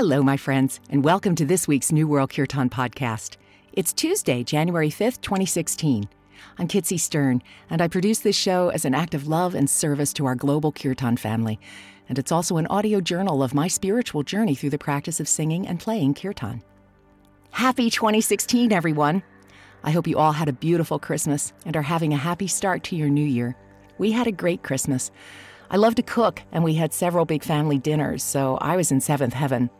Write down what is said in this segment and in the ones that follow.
Hello, my friends, and welcome to this week's New World Kirtan podcast. It's Tuesday, January 5th, 2016. I'm Kitsy Stern, and I produce this show as an act of love and service to our global Kirtan family. And it's also an audio journal of my spiritual journey through the practice of singing and playing Kirtan. Happy 2016, everyone! I hope you all had a beautiful Christmas and are having a happy start to your new year. We had a great Christmas. I love to cook, and we had several big family dinners, so I was in seventh heaven.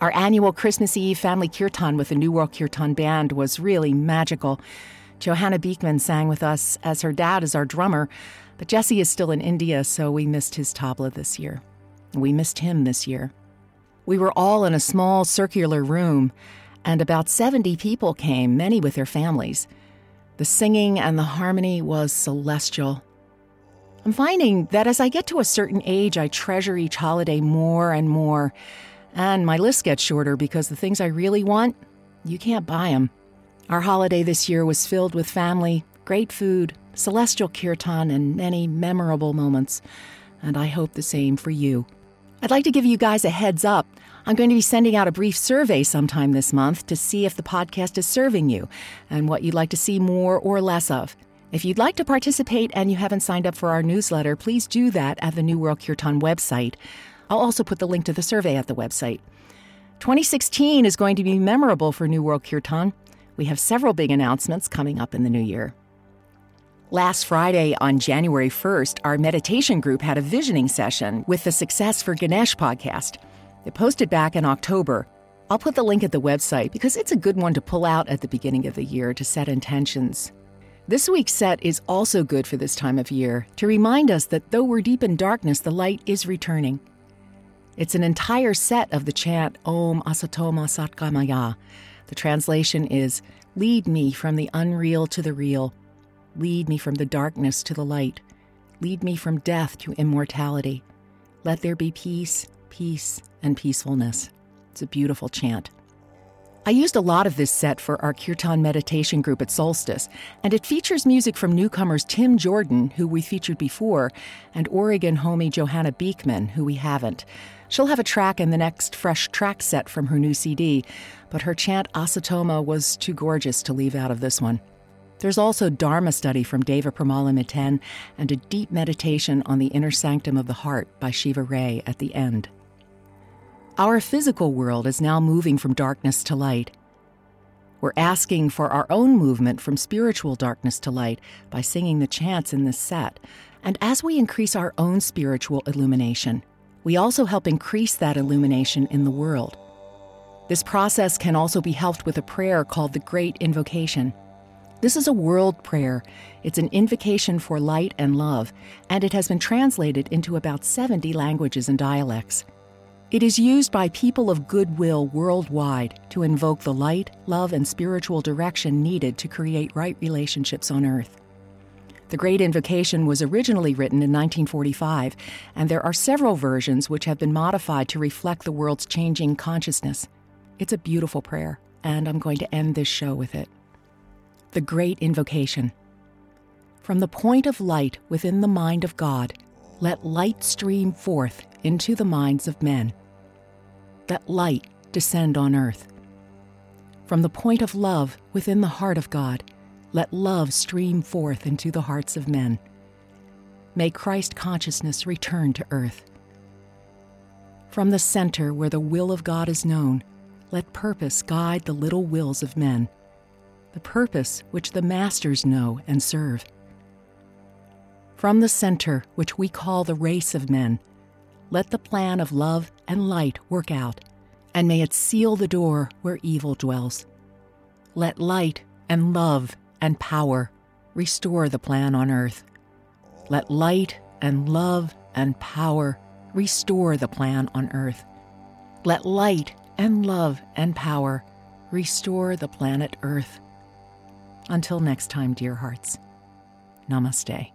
Our annual Christmas Eve family kirtan with the New World Kirtan Band was really magical. Johanna Beekman sang with us as her dad is our drummer, but Jesse is still in India, so we missed his tabla this year. We missed him this year. We were all in a small circular room, and about 70 people came, many with their families. The singing and the harmony was celestial. I'm finding that as I get to a certain age, I treasure each holiday more and more. And my list gets shorter because the things I really want, you can't buy them. Our holiday this year was filled with family, great food, celestial kirtan, and many memorable moments. And I hope the same for you. I'd like to give you guys a heads up. I'm going to be sending out a brief survey sometime this month to see if the podcast is serving you and what you'd like to see more or less of. If you'd like to participate and you haven't signed up for our newsletter, please do that at the New World Kirtan website. I'll also put the link to the survey at the website. 2016 is going to be memorable for New World Kirtan. We have several big announcements coming up in the new year. Last Friday, on January 1st, our meditation group had a visioning session with the Success for Ganesh podcast. It posted back in October. I'll put the link at the website because it's a good one to pull out at the beginning of the year to set intentions. This week's set is also good for this time of year to remind us that though we're deep in darkness, the light is returning. It's an entire set of the chant Om Asatoma Satgamaya. The translation is Lead me from the unreal to the real. Lead me from the darkness to the light. Lead me from death to immortality. Let there be peace, peace, and peacefulness. It's a beautiful chant. I used a lot of this set for our Kirtan meditation group at Solstice, and it features music from newcomers Tim Jordan, who we featured before, and Oregon homie Johanna Beekman, who we haven't. She'll have a track in the next fresh track set from her new CD, but her chant Asatoma was too gorgeous to leave out of this one. There's also Dharma study from Deva Premal and Miten and a deep meditation on the inner sanctum of the heart by Shiva Rea at the end. Our physical world is now moving from darkness to light. We're asking for our own movement from spiritual darkness to light by singing the chants in this set. And as we increase our own spiritual illumination, we also help increase that illumination in the world. This process can also be helped with a prayer called the Great Invocation. This is a world prayer. It's an invocation for light and love, and it has been translated into about 70 languages and dialects. It is used by people of goodwill worldwide to invoke the light, love, and spiritual direction needed to create right relationships on earth. The Great Invocation was originally written in 1945, and there are several versions which have been modified to reflect the world's changing consciousness. It's a beautiful prayer, and I'm going to end this show with it. The Great Invocation. From the point of light within the mind of God, let light stream forth into the minds of men. Let light descend on earth. From the point of love within the heart of God, let love stream forth into the hearts of men. May Christ consciousness return to earth. From the center where the will of God is known, let purpose guide the little wills of men, the purpose which the masters know and serve. From the center, which we call the race of men, let the plan of love and light work out, and may it seal the door where evil dwells. Let light and love and power restore the plan on earth. Let light and love and power restore the plan on earth. Let light and love and power restore the planet Earth. Until next time, dear hearts, namaste.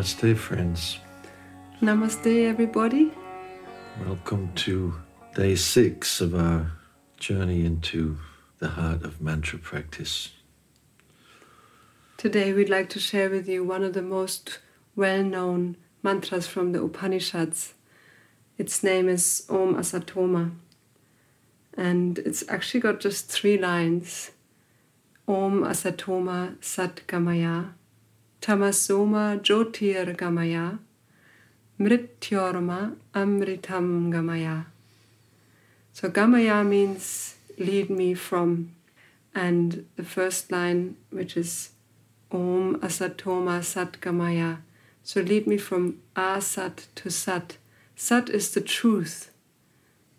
Namaste, friends. Namaste, everybody. Welcome to day six of our journey into the heart of mantra practice. Today, we'd like to share with you one of the most well known mantras from the Upanishads. Its name is Om Asatoma, and it's actually got just three lines Om Asatoma Sat Gamaya, Tamasoma Jyotir Gamaya, Mrityorma Amritam Gamaya. So, Gamaya means lead me from, and the first line, which is Om Asatoma Sat Gamaya. So lead me from Asat to Sat. Sat is the truth,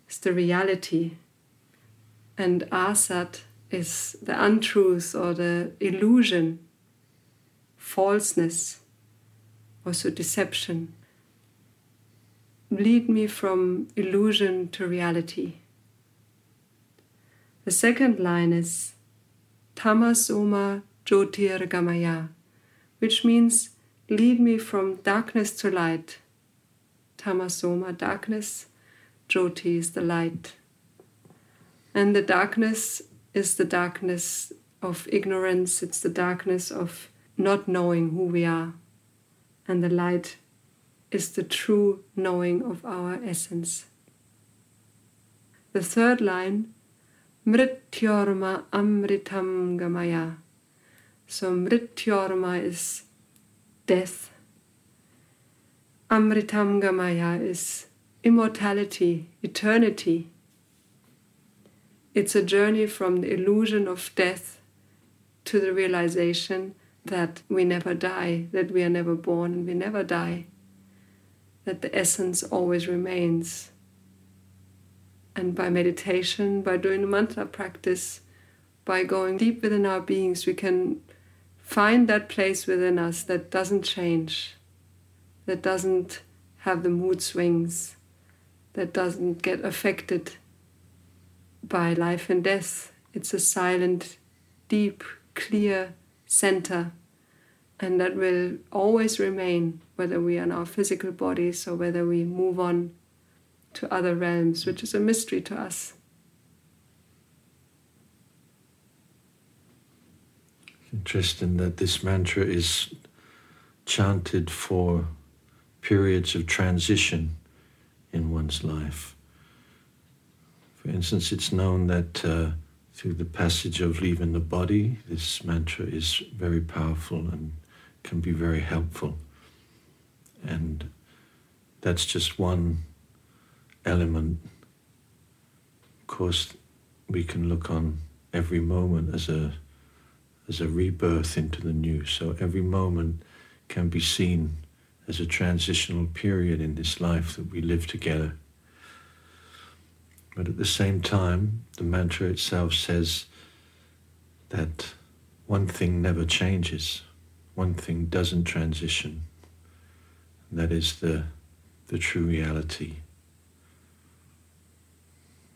is the reality. And Asat is the untruth or the illusion, falseness, also deception. Lead me from illusion to reality. The second line is Tamasoma Jyotir Gamaya, which means lead me from darkness to light, tamasoma, darkness, jyoti is the light. And the darkness is the darkness of ignorance, it's the darkness of not knowing who we are. And the light is the true knowing of our essence. The third line, Mrityorma Amritam Gamaya. So Mrityorma is death. Amritam Gamaya is immortality, eternity. It's a journey from the illusion of death to the realization that we never die, that we are never born and we never die, that the essence always remains. And by meditation, by doing the mantra practice, by going deep within our beings, we can find that place within us that doesn't change, that doesn't have the mood swings, that doesn't get affected by life and death. It's a silent, deep, clear center, and that will always remain, whether we are in our physical bodies or whether we move on to other realms, which is a mystery to us. Interesting that this mantra is chanted for periods of transition in one's life. For instance, it's known that uh, through the passage of leaving the body, this mantra is very powerful and can be very helpful. And that's just one element. Of course, we can look on every moment as a as a rebirth into the new. So every moment can be seen as a transitional period in this life that we live together. But at the same time, the mantra itself says that one thing never changes, one thing doesn't transition, and that is the, the true reality.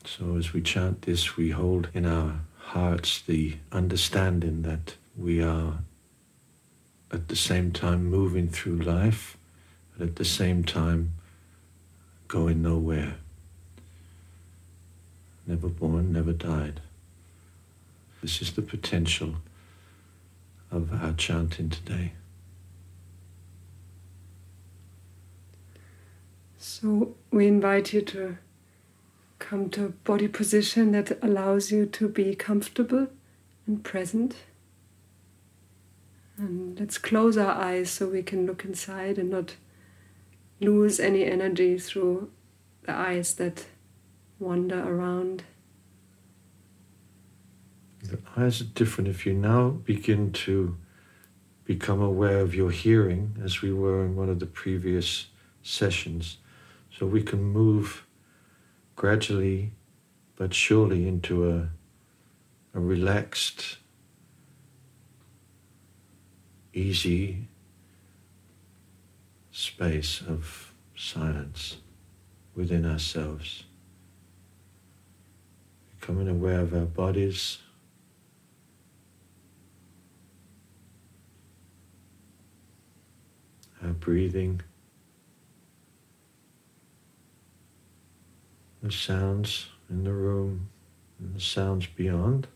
So as we chant this, we hold in our hearts the understanding that we are at the same time moving through life, but at the same time going nowhere. Never born, never died. This is the potential of our chanting today. So we invite you to come to a body position that allows you to be comfortable and present. And let's close our eyes so we can look inside and not lose any energy through the eyes that wander around. The eyes are different. If you now begin to become aware of your hearing, as we were in one of the previous sessions, so we can move gradually but surely into a, a relaxed, easy space of silence within ourselves. Becoming aware of our bodies. Our breathing. the sounds in the room and the sounds beyond.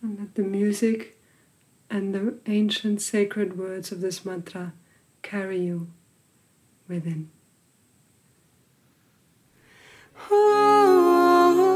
And let the music and the ancient sacred words of this mantra carry you within. Ooh.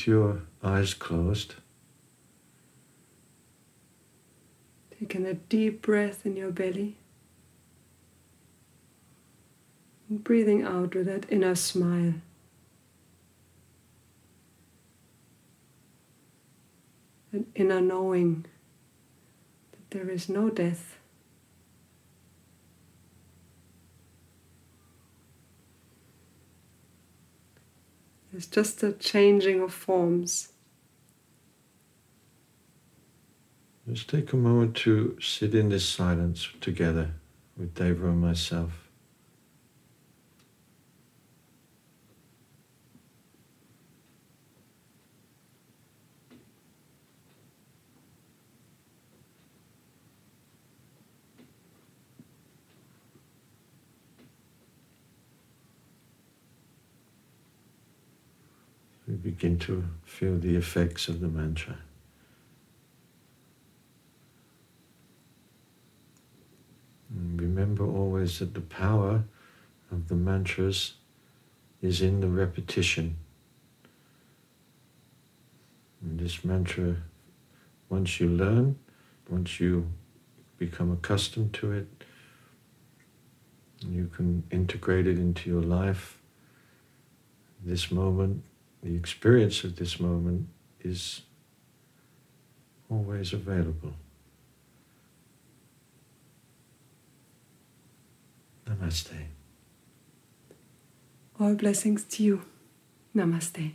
With your eyes closed. Taking a deep breath in your belly. And breathing out with that inner smile. An inner knowing that there is no death. There's just a changing of forms. Just take a moment to sit in this silence together with Deva and myself. Begin to feel the effects of the mantra. And remember always that the power of the mantras is in the repetition. And this mantra, once you learn, once you become accustomed to it, you can integrate it into your life. This moment, the experience of this moment is always available. Namaste. All blessings to you. Namaste.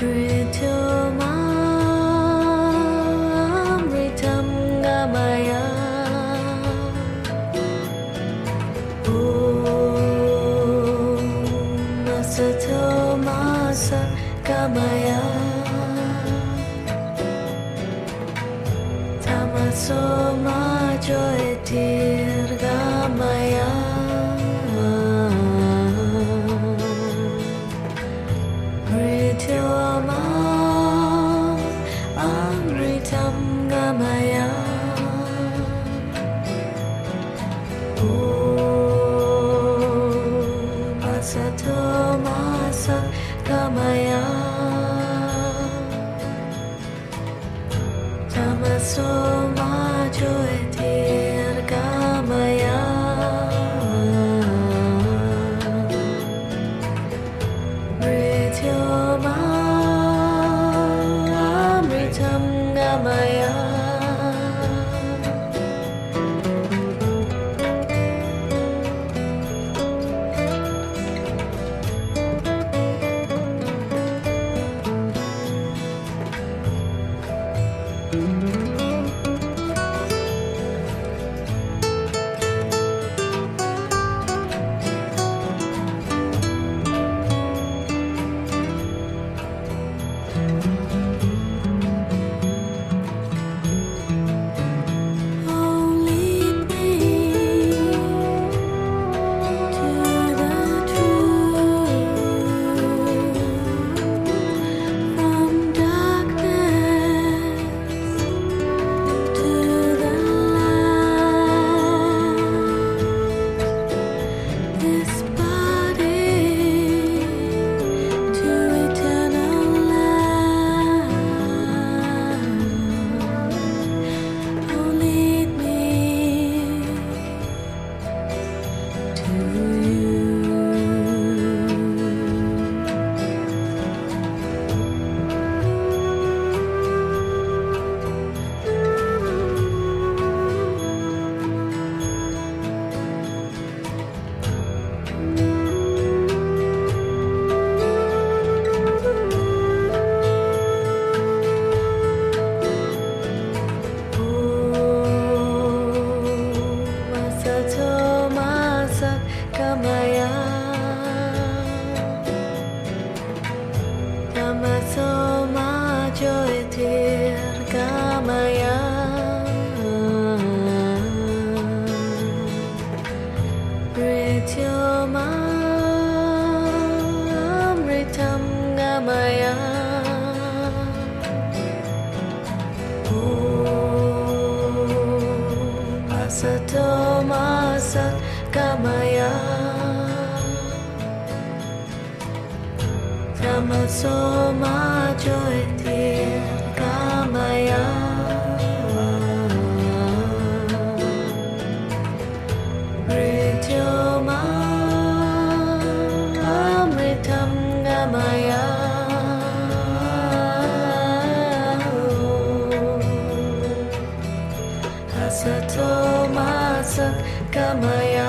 Ma जा कमया।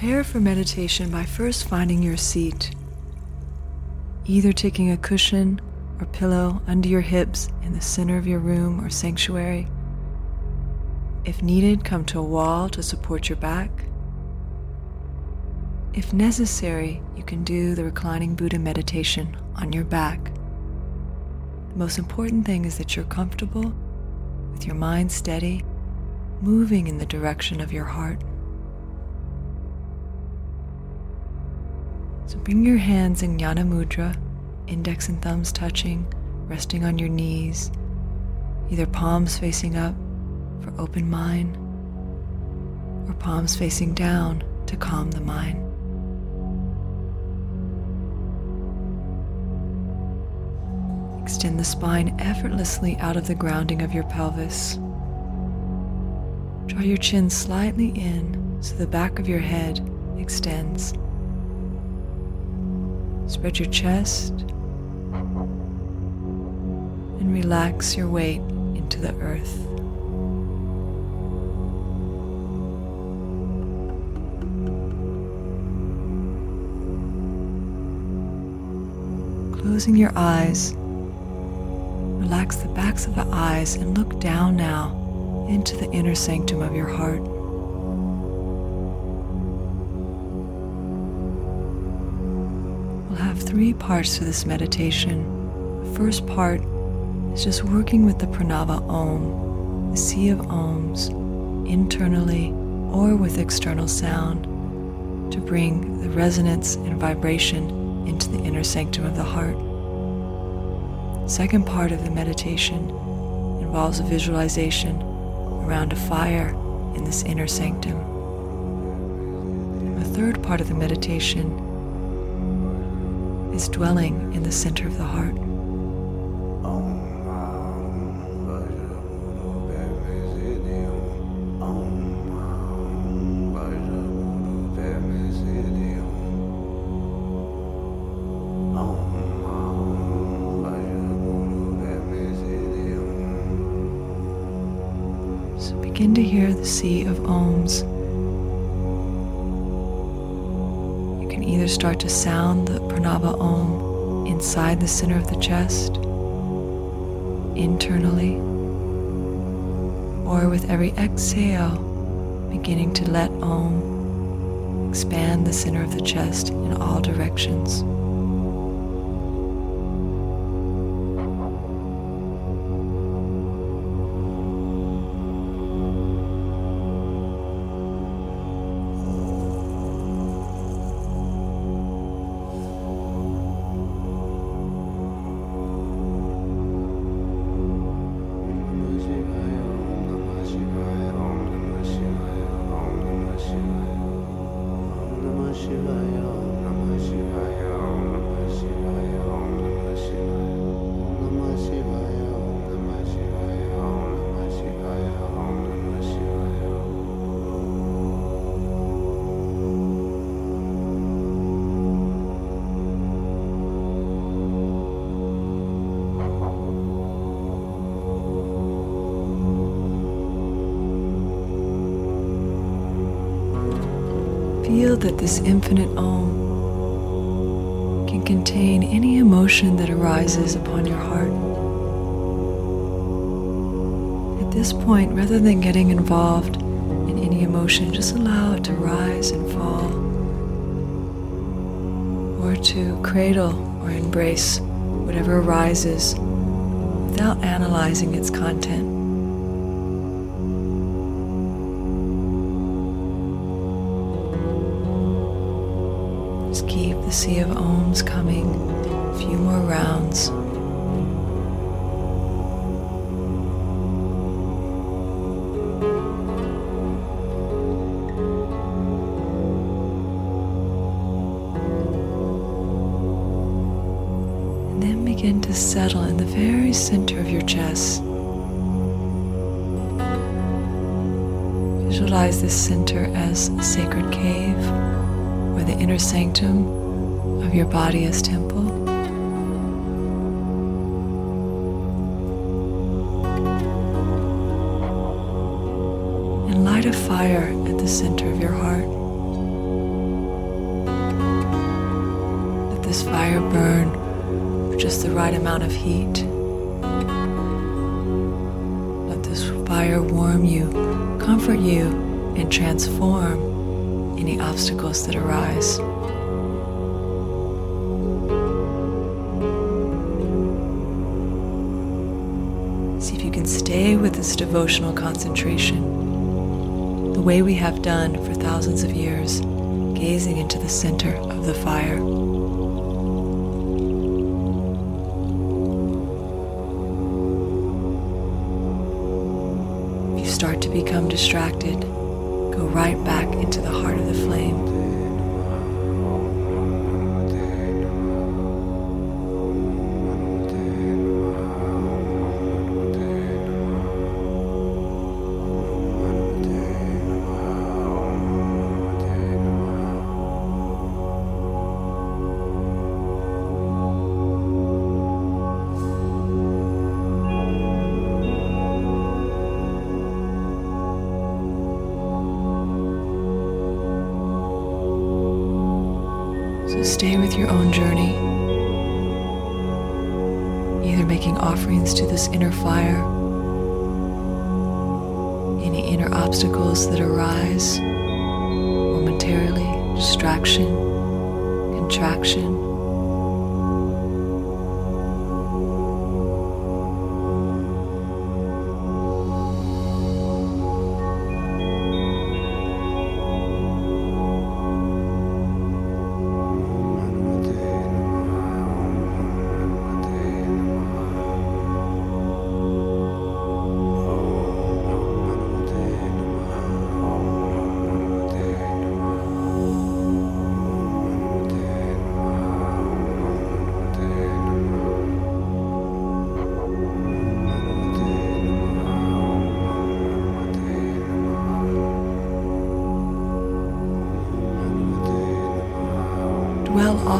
Prepare for meditation by first finding your seat, either taking a cushion or pillow under your hips in the center of your room or sanctuary. If needed, come to a wall to support your back. If necessary, you can do the reclining Buddha meditation on your back. The most important thing is that you're comfortable with your mind steady, moving in the direction of your heart. So bring your hands in Jnana Mudra, index and thumbs touching, resting on your knees, either palms facing up for open mind or palms facing down to calm the mind. Extend the spine effortlessly out of the grounding of your pelvis. Draw your chin slightly in so the back of your head extends. Spread your chest and relax your weight into the earth. Closing your eyes, relax the backs of the eyes and look down now into the inner sanctum of your heart. Three parts to this meditation. The first part is just working with the pranava om, the sea of ohms, internally or with external sound, to bring the resonance and vibration into the inner sanctum of the heart. Second part of the meditation involves a visualization around a fire in this inner sanctum. The third part of the meditation dwelling in the center of the heart. Center of the chest, internally, or with every exhale, beginning to let om expand the center of the chest in all directions. That this infinite Om can contain any emotion that arises upon your heart. At this point, rather than getting involved in any emotion, just allow it to rise and fall, or to cradle or embrace whatever arises without analyzing its content. Sea of ohms coming. A few more rounds. And then begin to settle in the very center of your chest. Visualize this center as a sacred cave or the inner sanctum of your body as temple. And light a fire at the center of your heart. Let this fire burn for just the right amount of heat. Let this fire warm you, comfort you, and transform any obstacles that arise. This devotional concentration, the way we have done for thousands of years, gazing into the center of the fire. If you start to become distracted, go right back into the heart inner fire, any inner obstacles that arise momentarily, distraction, contraction.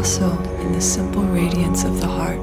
Also in the simple radiance of the heart,